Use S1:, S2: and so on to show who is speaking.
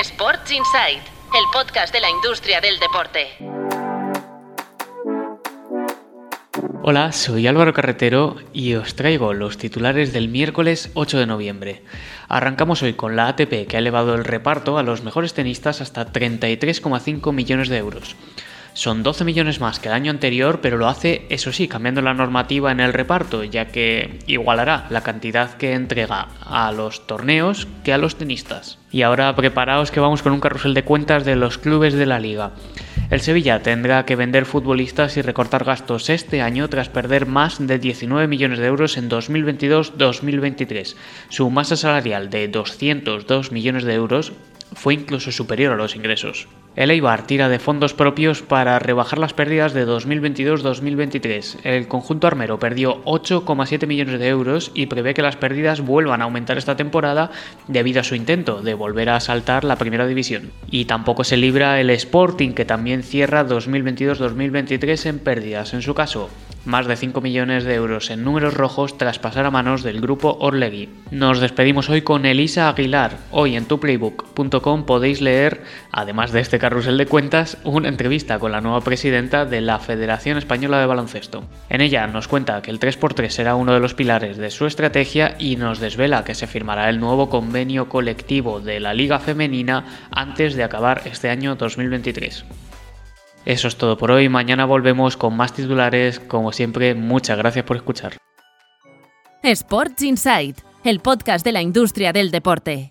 S1: Sports Insight, el podcast de la industria del deporte.
S2: Hola, soy Álvaro Carretero y os traigo los titulares del miércoles 8 de noviembre. Arrancamos hoy con la ATP que ha elevado el reparto a los mejores tenistas hasta 33,5 millones de euros. Son 12 millones más que el año anterior, pero lo hace, eso sí, cambiando la normativa en el reparto, ya que igualará la cantidad que entrega a los torneos que a los tenistas. Y ahora preparaos que vamos con un carrusel de cuentas de los clubes de la liga. El Sevilla tendrá que vender futbolistas y recortar gastos este año tras perder más de 19 millones de euros en 2022-2023. Su masa salarial de 202 millones de euros fue incluso superior a los ingresos. El Eibar tira de fondos propios para rebajar las pérdidas de 2022-2023. El conjunto armero perdió 8,7 millones de euros y prevé que las pérdidas vuelvan a aumentar esta temporada debido a su intento de volver a saltar la primera división. Y tampoco se libra el Sporting que también cierra 2022-2023 en pérdidas. En su caso, más de 5 millones de euros en números rojos tras pasar a manos del grupo Orlegui. Nos despedimos hoy con Elisa Aguilar. Hoy en tuplaybook.com podéis leer, además de este carrusel de cuentas, una entrevista con la nueva presidenta de la Federación Española de Baloncesto. En ella nos cuenta que el 3x3 será uno de los pilares de su estrategia y nos desvela que se firmará el nuevo convenio colectivo de la Liga Femenina antes de acabar este año 2023. Eso es todo por hoy. Mañana volvemos con más titulares. Como siempre, muchas gracias por escuchar.
S1: Sports Insight, el podcast de la industria del deporte.